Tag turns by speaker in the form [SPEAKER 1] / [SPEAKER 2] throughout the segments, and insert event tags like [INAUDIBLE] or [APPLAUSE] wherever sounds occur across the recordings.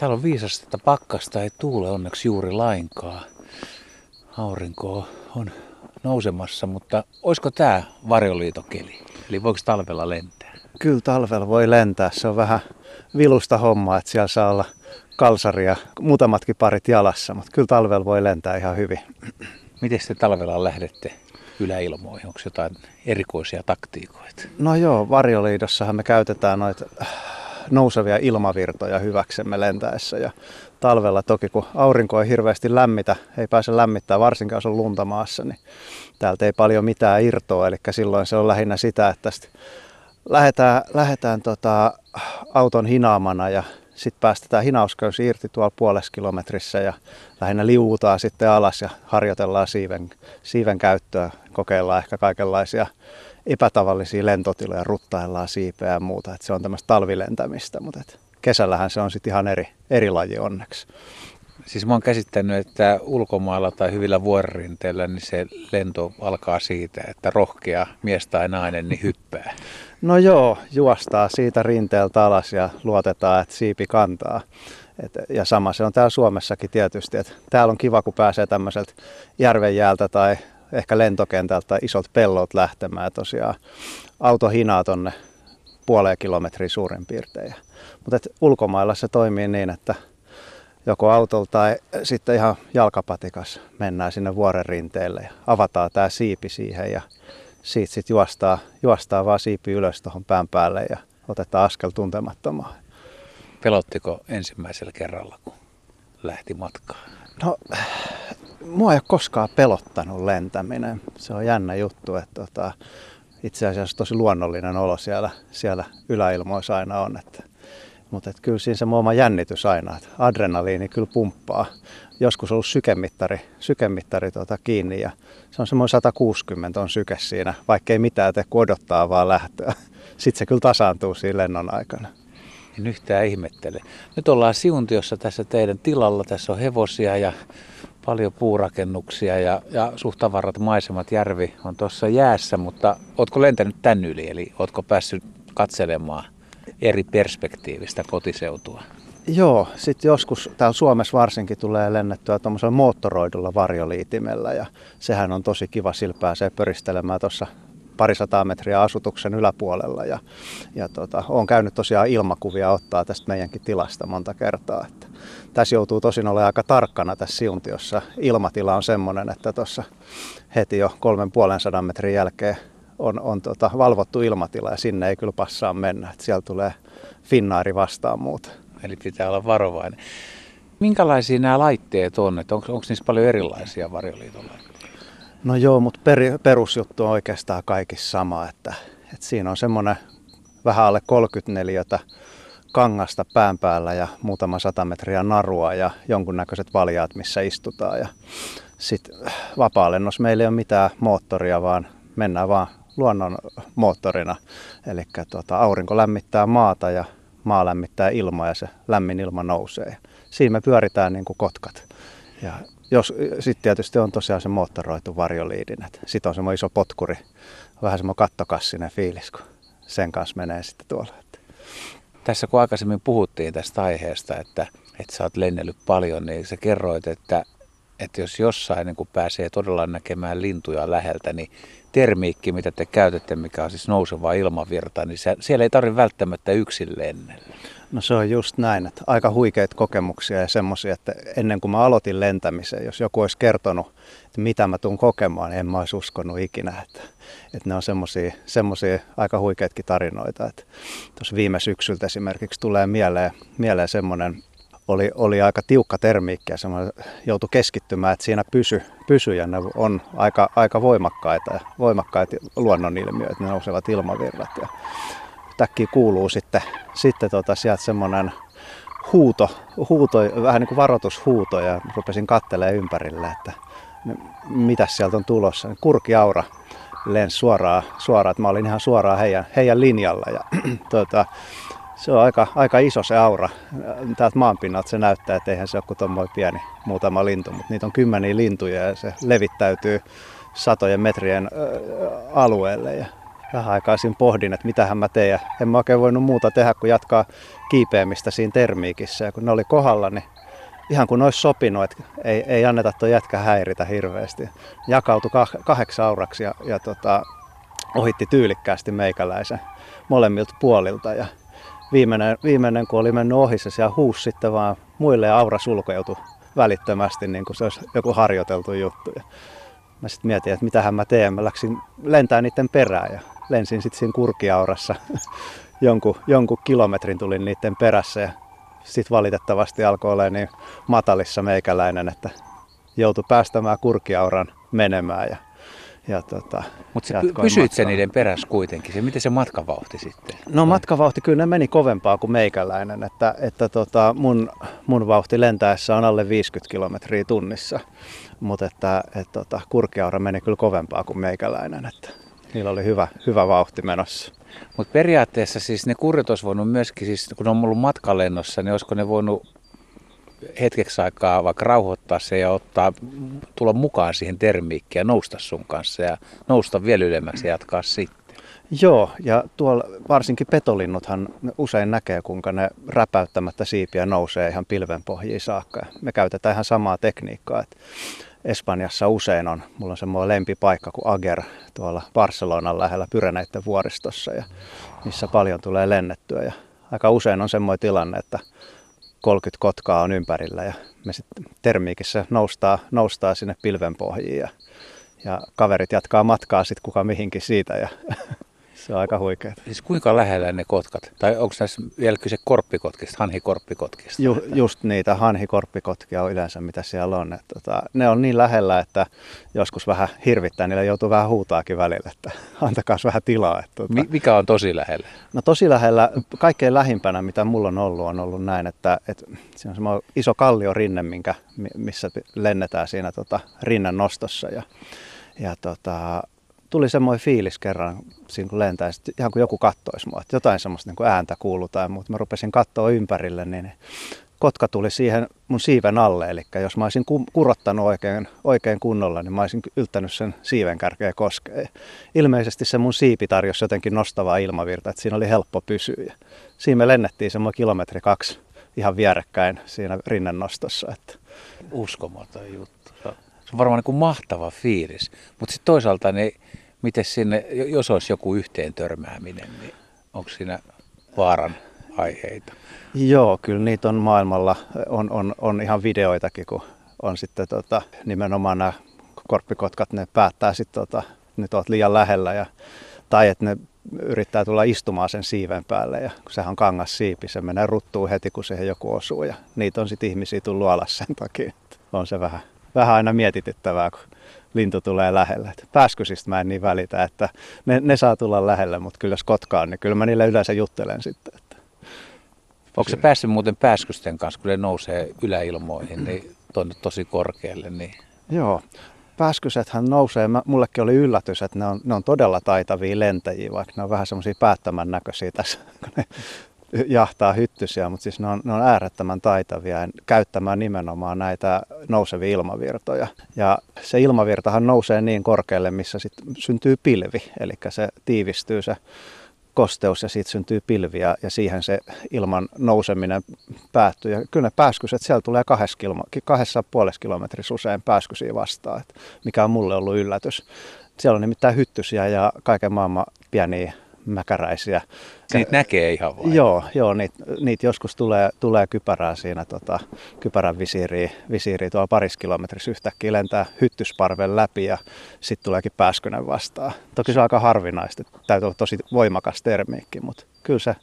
[SPEAKER 1] Täällä on viisasta pakkasta, ei tuule onneksi juuri lainkaan. Aurinko on nousemassa, mutta olisiko tämä varjoliitokeli? Eli voiko talvella lentää?
[SPEAKER 2] Kyllä talvella voi lentää. Se on vähän vilusta hommaa, että siellä saa olla kalsaria muutamatkin parit jalassa, mutta kyllä talvella voi lentää ihan hyvin.
[SPEAKER 1] Miten te talvella lähdette yläilmoihin? Onko jotain erikoisia taktiikoita?
[SPEAKER 2] No joo, varjoliidossahan me käytetään noita nousevia ilmavirtoja hyväksemme lentäessä. Ja talvella toki, kun aurinko ei hirveästi lämmitä, ei pääse lämmittää, varsinkaan jos on lunta maassa, niin täältä ei paljon mitään irtoa. Eli silloin se on lähinnä sitä, että tästä lähdetään tota auton hinaamana ja sitten päästetään hinausköysi irti tuolla puolessa kilometrissä ja lähinnä liuutaan sitten alas ja harjoitellaan siiven, siiven käyttöä, kokeillaan ehkä kaikenlaisia epätavallisia lentotiloja, ruttaillaan siipeä ja muuta. Et se on tämmöistä talvilentämistä, mutta kesällähän se on sitten ihan eri, eri laji onneksi.
[SPEAKER 1] Siis mä oon käsittänyt, että ulkomailla tai hyvillä vuoririnteillä niin se lento alkaa siitä, että rohkea mies tai nainen niin hyppää. [LAUGHS]
[SPEAKER 2] No joo, juostaa siitä rinteeltä alas ja luotetaan, että siipi kantaa. Et, ja sama se on täällä Suomessakin tietysti, että täällä on kiva, kun pääsee tämmöiseltä järvenjäältä tai ehkä lentokentältä isot pellot lähtemään tosiaan auto hinaa tonne puoleen kilometriä suurin piirtein. Mutta ulkomailla se toimii niin, että joko autolla tai sitten ihan jalkapatikas mennään sinne vuoren rinteelle ja avataan tämä siipi siihen ja siitä sitten juostaa, juostaa vaan siipi ylös tuohon pään päälle ja otetaan askel tuntemattomaan.
[SPEAKER 1] Pelottiko ensimmäisellä kerralla, kun lähti matkaan?
[SPEAKER 2] No, mua ei ole koskaan pelottanut lentäminen. Se on jännä juttu, että tota, itse asiassa tosi luonnollinen olo siellä, siellä yläilmoissa aina on. Että, mutta kyllä siinä se muoma jännitys aina, että adrenaliini kyllä pumppaa. Joskus ollut sykemittari, sykemittari tuota kiinni ja se on semmoinen 160 on syke siinä, vaikka ei mitään tee, kun odottaa vaan lähtöä. Sitten se kyllä tasaantuu siinä lennon aikana.
[SPEAKER 1] En yhtään ihmettele. Nyt ollaan Siuntiossa tässä teidän tilalla. Tässä on hevosia ja paljon puurakennuksia ja, ja suhtavarat maisemat. Järvi on tuossa jäässä, mutta ootko lentänyt tän yli? Eli ootko päässyt katselemaan eri perspektiivistä kotiseutua?
[SPEAKER 2] Joo, sitten joskus täällä Suomessa varsinkin tulee lennettyä tuommoisella moottoroidulla varjoliitimellä ja sehän on tosi kiva, sillä pääsee pöristelemään tuossa parisataa metriä asutuksen yläpuolella ja, ja tota, olen käynyt tosiaan ilmakuvia ottaa tästä meidänkin tilasta monta kertaa. Että tässä joutuu tosin olemaan aika tarkkana tässä siuntiossa. Ilmatila on semmoinen, että tuossa heti jo kolmen puolen sadan metrin jälkeen on, on tota, valvottu ilmatila ja sinne ei kyllä passaa mennä. Että siellä tulee Finnaari vastaan muuta.
[SPEAKER 1] Eli pitää olla varovainen. Minkälaisia nämä laitteet on? Onko, onko niissä paljon erilaisia varjoliitolla?
[SPEAKER 2] No joo, mutta per, perusjuttu on oikeastaan kaikissa sama, että, että siinä on semmoinen vähän alle 34 kangasta pään päällä ja muutama sata metriä narua ja jonkunnäköiset valjaat, missä istutaan. Ja sitten vapaa-lennos meillä ei ole mitään moottoria, vaan mennään vaan luonnon moottorina. Eli tuota, aurinko lämmittää maata ja maa lämmittää ilmaa ja se lämmin ilma nousee. Siinä me pyöritään niin kuin kotkat. Ja jos, sitten tietysti on tosiaan se moottoroitu varjoliidin. Sitten on semmoinen iso potkuri, vähän semmoinen kattokassinen fiilis, kun sen kanssa menee sitten tuolla.
[SPEAKER 1] Tässä kun aikaisemmin puhuttiin tästä aiheesta, että, että sä oot lennellyt paljon, niin sä kerroit, että, että jos jossain niin pääsee todella näkemään lintuja läheltä, niin termiikki, mitä te käytätte, mikä on siis nouseva ilmavirta, niin se, siellä ei tarvitse välttämättä yksin lennellä.
[SPEAKER 2] No se on just näin, että aika huikeita kokemuksia ja semmoisia, että ennen kuin mä aloitin lentämisen, jos joku olisi kertonut, että mitä mä tuun kokemaan, niin en mä olisi uskonut ikinä. Että, että ne on semmoisia aika huikeitkin tarinoita. Että tuossa viime syksyltä esimerkiksi tulee mieleen, mieleen semmoinen, oli, oli aika tiukka termiikki ja joutui keskittymään, että siinä pysy, pysy ja ne on aika, aika voimakkaita, voimakkaita luonnonilmiöitä, ne nousevat ilmavirrat. Ja yhtäkkiä kuuluu sitten, sitten tota sieltä semmoinen huuto, huuto, vähän niin kuin varoitushuuto ja rupesin kattelemaan ympärille, että mitä sieltä on tulossa. Kurkiaura lensi suoraan, suoraan, että mä olin ihan suoraan heidän, heidän linjalla ja tota, [CLEARS THROAT] se on aika, aika iso se aura. Täältä maanpinnalta se näyttää, että eihän se ole kuin tuommoinen pieni muutama lintu, mutta niitä on kymmeniä lintuja ja se levittäytyy satojen metrien alueelle. Ja vähän aikaa siinä pohdin, että mitähän mä teen. Ja en mä oikein voinut muuta tehdä kuin jatkaa kiipeämistä siinä termiikissä. Ja kun ne oli kohdalla, niin ihan kun olisi sopinut, että ei, ei anneta tuo jätkä häiritä hirveästi. Jakautui kah- kahdeksi auraksi ja, ja tota, ohitti tyylikkäästi meikäläisen molemmilta puolilta. Ja viimeinen, viimeinen kun oli mennyt ohi, se siellä huusi sitten vaan muille ja aura sulkeutui välittömästi, niin kuin se olisi joku harjoiteltu juttu. Ja mä sitten mietin, että mitähän mä teen. Mä läksin lentää niiden perään ja lensin sitten siinä kurkiaurassa. [LAUGHS] jonkun, jonkun kilometrin tulin niiden perässä ja sitten valitettavasti alkoi olla niin matalissa meikäläinen, että joutui päästämään kurkiauran menemään ja ja tota,
[SPEAKER 1] Mutta pysyit se niiden perässä kuitenkin. Se, miten se matkavauhti sitten?
[SPEAKER 2] No matkavauhti kyllä ne meni kovempaa kuin meikäläinen. Että, että tota, mun, mun vauhti lentäessä on alle 50 kilometriä tunnissa. Mutta että, et, tota, kurkiaura meni kyllä kovempaa kuin meikäläinen. Että niillä oli hyvä, hyvä vauhti menossa.
[SPEAKER 1] Mutta periaatteessa siis ne kurjat olisi voinut myöskin, siis kun on ollut matkalennossa, niin olisiko ne voinut hetkeksi aikaa vaikka rauhoittaa se ja ottaa, tulla mukaan siihen termiikkiin ja nousta sun kanssa ja nousta vielä ylemmäksi ja jatkaa sitten.
[SPEAKER 2] Joo, ja tuolla varsinkin petolinnuthan usein näkee, kuinka ne räpäyttämättä siipiä nousee ihan pilvenpohjiin saakka. Me käytetään ihan samaa tekniikkaa. Että Espanjassa usein on, mulla on semmoinen lempipaikka kuin Ager tuolla Barcelonan lähellä Pyreneiden vuoristossa, ja missä paljon tulee lennettyä. Ja aika usein on semmoinen tilanne, että 30 kotkaa on ympärillä ja me sitten termiikissä noustaa, noustaa sinne pilvenpohjiin ja, ja kaverit jatkaa matkaa sitten kuka mihinkin siitä ja [LAUGHS] se on aika huikeaa.
[SPEAKER 1] Siis kuinka lähellä ne kotkat? Tai onko näissä vielä kyse korppikotkista, hanhikorppikotkista?
[SPEAKER 2] Ju, just niitä hanhikorppikotkia on yleensä mitä siellä on. Et, tota, ne on niin lähellä, että joskus vähän hirvittää, niille joutuu vähän huutaakin välillä, että [LAUGHS] antakaa vähän tilaa. Et, tota.
[SPEAKER 1] Mikä on tosi lähellä?
[SPEAKER 2] No tosi lähellä, kaikkein lähimpänä mitä mulla on ollut, on ollut näin, että, että se on semmoinen iso kalliorinne, minkä, missä lennetään siinä tota, rinnan nostossa. Ja, ja tota, tuli semmoinen fiilis kerran, siinä kun lentää, sit ihan kuin joku kattoisi mua, että jotain semmoista niin kuin ääntä kuuluu tai muuta. Mä rupesin katsoa ympärille, niin kotka tuli siihen mun siiven alle, eli jos mä olisin kurottanut oikein, oikein kunnolla, niin mä olisin yltänyt sen siiven kärkeen koskeen. Ilmeisesti se mun siipi tarjosi jotenkin nostavaa ilmavirta, että siinä oli helppo pysyä. Siinä me lennettiin semmoinen kilometri kaksi ihan vierekkäin siinä rinnennostossa. Että...
[SPEAKER 1] Uskomaton juttu. Se on varmaan niin kuin mahtava fiilis. Mutta sitten toisaalta niin miten sinne, jos olisi joku yhteen törmääminen, niin onko siinä vaaran aiheita?
[SPEAKER 2] Joo, kyllä niitä on maailmalla, on, on, on ihan videoitakin, kun on sitten tota, nimenomaan nämä korppikotkat, ne päättää sitten, tota, nyt oot liian lähellä ja, tai että ne yrittää tulla istumaan sen siiven päälle ja kun sehän on kangas siipi, se menee ruttuu heti, kun siihen joku osuu ja niitä on sitten ihmisiä tullut alas sen takia. On se vähän, vähän aina mietityttävää, kun lintu tulee lähelle. pääskysistä mä en niin välitä, että ne, ne saa tulla lähelle, mutta kyllä jos kotka on, niin kyllä mä niille yleensä juttelen sitten. Että
[SPEAKER 1] Onko se päässyt muuten pääskysten kanssa, kun ne nousee yläilmoihin, niin tuonne tosi korkealle? Niin...
[SPEAKER 2] Joo, pääskysethän nousee, mullekin oli yllätys, että ne on, ne on todella taitavia lentäjiä, vaikka ne on vähän semmoisia päättämän näköisiä tässä, kun ne jahtaa hyttysiä, mutta siis ne on, ne on äärettömän taitavia käyttämään nimenomaan näitä nousevia ilmavirtoja. Ja se ilmavirtahan nousee niin korkealle, missä sitten syntyy pilvi, eli se tiivistyy se kosteus ja siitä syntyy pilviä ja siihen se ilman nouseminen päättyy. Ja kyllä ne pääskyset, siellä tulee kahdessa, kilma, kahdessa puolessa kilometrissä usein pääskysiä vastaan, että mikä on mulle ollut yllätys. Siellä on nimittäin hyttysiä ja kaiken maailman pieniä mäkäräisiä.
[SPEAKER 1] Niitä näkee ihan vain.
[SPEAKER 2] Joo, joo niitä niit joskus tulee, tulee kypärää siinä tota, kypärän visiiriin, visiiriin tuolla parissa kilometrissä yhtäkkiä lentää hyttysparven läpi ja sitten tuleekin pääskynen vastaan. Toki se on aika harvinaista, täytyy olla tosi voimakas termiikki, mutta kyllä, se,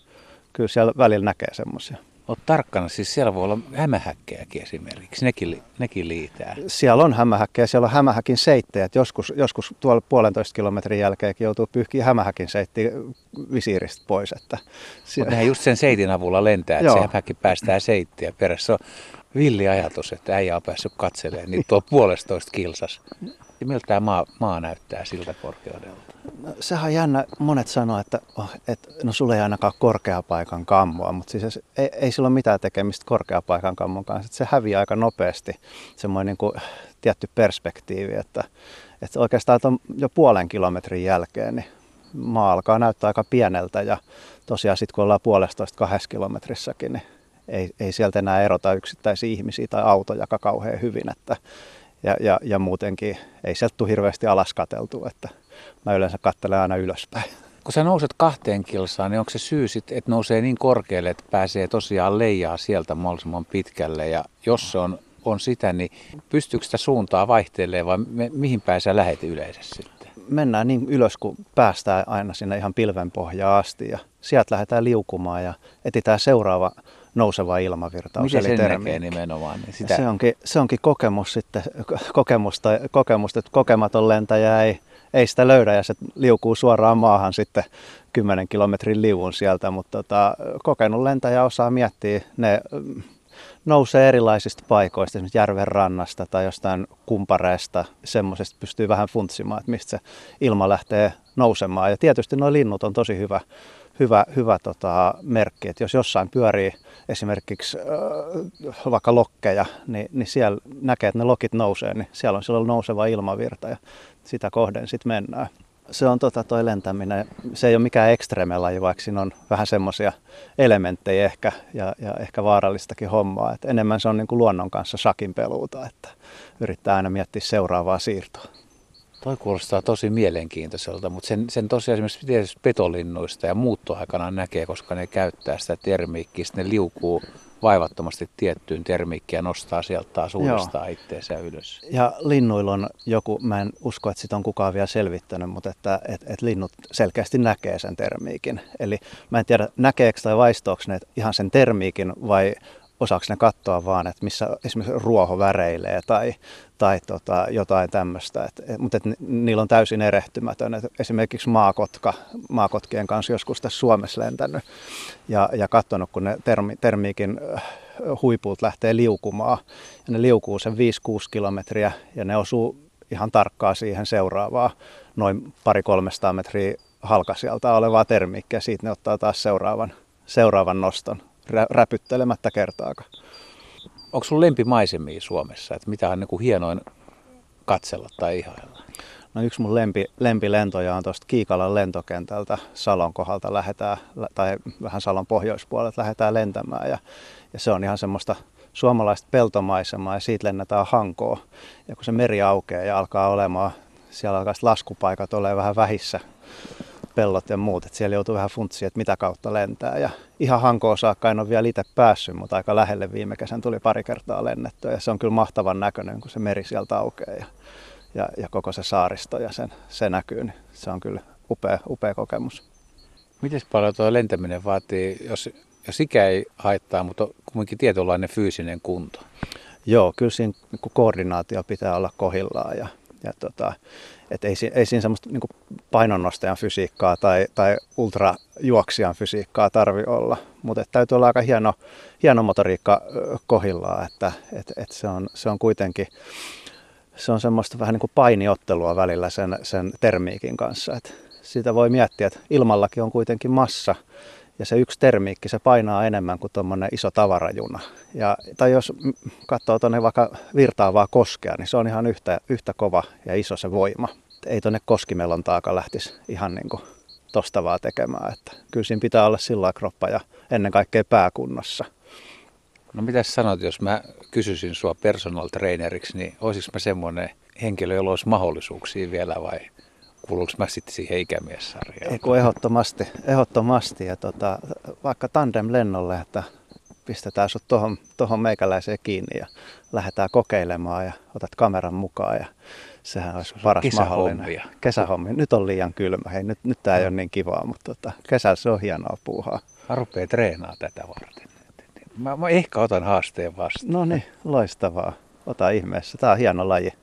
[SPEAKER 2] kyllä siellä välillä näkee semmoisia.
[SPEAKER 1] Oot tarkkana, siis siellä voi olla hämähäkkejäkin esimerkiksi, nekin, nekin liitää.
[SPEAKER 2] Siellä on hämähäkkejä, siellä on hämähäkin seittejä. Joskus, joskus tuolla puolentoista kilometrin jälkeenkin joutuu pyyhkiä hämähäkin seitti visiiristä pois. Että
[SPEAKER 1] siellä... Mutta nehän just sen seitin avulla lentää, että se hämähäkki päästää seittiä perässä. on villi ajatus, että äijä on päässyt katselemaan niitä tuo puolestoista kilsas. Ja miltä tämä maa, maa näyttää siltä korkeudelta?
[SPEAKER 2] No, sehän on jännä. Monet sanoo, että, oh, että no sulle ei ainakaan korkeapaikan kammoa, mutta siis ei, ei sillä ole mitään tekemistä korkeapaikan kammon kanssa. se häviää aika nopeasti, semmoinen niin kuin, tietty perspektiivi, että, että oikeastaan jo puolen kilometrin jälkeen niin maa alkaa näyttää aika pieneltä ja tosiaan sitten kun ollaan puolestoista kahdessa kilometrissäkin, niin ei, ei sieltä enää erota yksittäisiä ihmisiä tai autoja kauhean hyvin. Että, ja, ja, ja muutenkin ei sieltä tule hirveästi alas kateltu, että mä yleensä katselen aina ylöspäin.
[SPEAKER 1] Kun sä nouset kahteen kilsaan, niin onko se syy sitten, että nousee niin korkealle, että pääsee tosiaan leijaa sieltä mahdollisimman pitkälle ja jos se on, on sitä, niin pystyykö sitä suuntaa vaihtelemaan vai me, mihin päin sä lähet yleisesti sitten?
[SPEAKER 2] Mennään niin ylös, kun päästään aina sinne ihan pilvenpohjaan asti ja sieltä lähdetään liukumaan ja etsitään seuraava nouseva ilmavirtaus.
[SPEAKER 1] Miten sen näkee nimenomaan? Niin
[SPEAKER 2] sitä... se, onkin, se onkin kokemus sitten, kokemusta, kokemusta, että kokematon lentäjä ei, ei sitä löydä ja se liukuu suoraan maahan sitten 10 kilometrin liuun sieltä, mutta tota, kokenut lentäjä osaa miettiä, ne mm, nousee erilaisista paikoista, esimerkiksi järven rannasta tai jostain kumpareesta, semmoisesta pystyy vähän funtsimaan, että mistä se ilma lähtee nousemaan. Ja tietysti nuo linnut on tosi hyvä hyvä, hyvä tota, merkki, että jos jossain pyörii esimerkiksi äh, vaikka lokkeja, niin, niin siellä näkee, että ne lokit nousee, niin siellä on silloin nouseva ilmavirta ja sitä kohden sitten mennään. Se on tota toi lentäminen, se ei ole mikään ekstremelaji, vaikka siinä on vähän semmoisia elementtejä ehkä ja, ja ehkä vaarallistakin hommaa. Et enemmän se on niin kuin luonnon kanssa sakin peluuta, että yrittää aina miettiä seuraavaa siirtoa.
[SPEAKER 1] Toi kuulostaa tosi mielenkiintoiselta, mutta sen, sen tosiaan esimerkiksi petolinnuista ja muuttoaikana näkee, koska ne käyttää sitä termiikkiä, ne liukuu vaivattomasti tiettyyn termiikkiä ja nostaa sieltä taas uudestaan itteensä ylös.
[SPEAKER 2] Ja linnuilla on joku, mä en usko, että sitä on kukaan vielä selvittänyt, mutta että et, et linnut selkeästi näkee sen termiikin. Eli mä en tiedä, näkeekö tai vaistooko ne ihan sen termiikin vai osaako ne katsoa vaan, että missä esimerkiksi ruoho väreilee tai, tai tota, jotain tämmöistä. Et, mutta et niillä on täysin erehtymätön. Et esimerkiksi maakotka, maakotkien kanssa joskus tässä Suomessa lentänyt ja, ja katsonut, kun ne termi, termiikin äh, huiput lähtee liukumaan. Ja ne liukuu sen 5-6 kilometriä ja ne osuu ihan tarkkaan siihen seuraavaan noin pari 300 metriä halkasijalta olevaa termiikkiä. Siitä ne ottaa taas seuraavan, seuraavan noston rä- räpyttelemättä kertaakaan.
[SPEAKER 1] Onko sun lempimaisemia Suomessa? Että mitä on niin kuin hienoin katsella tai ihailla?
[SPEAKER 2] No yksi mun lempi, lempilentoja on tuosta Kiikalan lentokentältä Salon kohdalta lähetään, tai vähän Salon pohjoispuolelta lähdetään lentämään. Ja, ja se on ihan semmoista suomalaista peltomaisemaa ja siitä lennetään Hankoon. Ja kun se meri aukeaa ja alkaa olemaan, siellä alkaa laskupaikat ole vähän vähissä pellot ja muut, että siellä joutuu vähän funtsiin, että mitä kautta lentää. Ja ihan Hankoon saakka en ole vielä itse päässyt, mutta aika lähelle viime kesän tuli pari kertaa lennettyä ja se on kyllä mahtavan näköinen, kun se meri sieltä aukeaa ja, ja, ja koko se saaristo ja sen, se näkyy, niin se on kyllä upea, upea kokemus.
[SPEAKER 1] Miten paljon tuo lentäminen vaatii, jos, jos ikä ei haittaa, mutta kuitenkin tietynlainen fyysinen kunto?
[SPEAKER 2] Joo, kyllä siinä koordinaatio pitää olla kohillaan ja, ja tota, et ei, ei siinä semmoista niin painonnostajan fysiikkaa tai, tai ultrajuoksijan fysiikkaa tarvi olla, mutta täytyy olla aika hieno, hieno motoriikka kohillaan, että et, et se, on, se on kuitenkin se on semmoista vähän niin kuin painiottelua välillä sen, sen termiikin kanssa. Et sitä voi miettiä, että ilmallakin on kuitenkin massa, ja se yksi termiikki, se painaa enemmän kuin tuommoinen iso tavarajuna. Ja, tai jos katsoo tuonne vaikka virtaavaa koskea, niin se on ihan yhtä, yhtä kova ja iso se voima. Ei tuonne koskimelon taaka lähtisi ihan niin kuin tosta vaan tekemään. Että kyllä siinä pitää olla sillä kroppa ja ennen kaikkea pääkunnossa.
[SPEAKER 1] No mitä sanot, jos mä kysyisin sua personal traineriksi, niin olisiko mä semmoinen henkilö, jolla olisi mahdollisuuksia vielä vai kuuluuko mä sitten siihen ikämiessarjaan?
[SPEAKER 2] Ei kun ehdottomasti, ehdottomasti. Ja tota, vaikka tandem-lennolle, että pistetään sut tohon, tohon meikäläiseen kiinni ja lähdetään kokeilemaan ja otat kameran mukaan ja sehän olisi paras mahdollinen. Kesähommi. Nyt on liian kylmä. Hei, nyt, nyt tämä ei ole niin kivaa, mutta tota, kesällä se on hienoa puuhaa.
[SPEAKER 1] Mä rupean treenaa tätä varten. Mä, mä ehkä otan haasteen vastaan.
[SPEAKER 2] No niin, loistavaa. Ota ihmeessä. Tämä on hieno laji.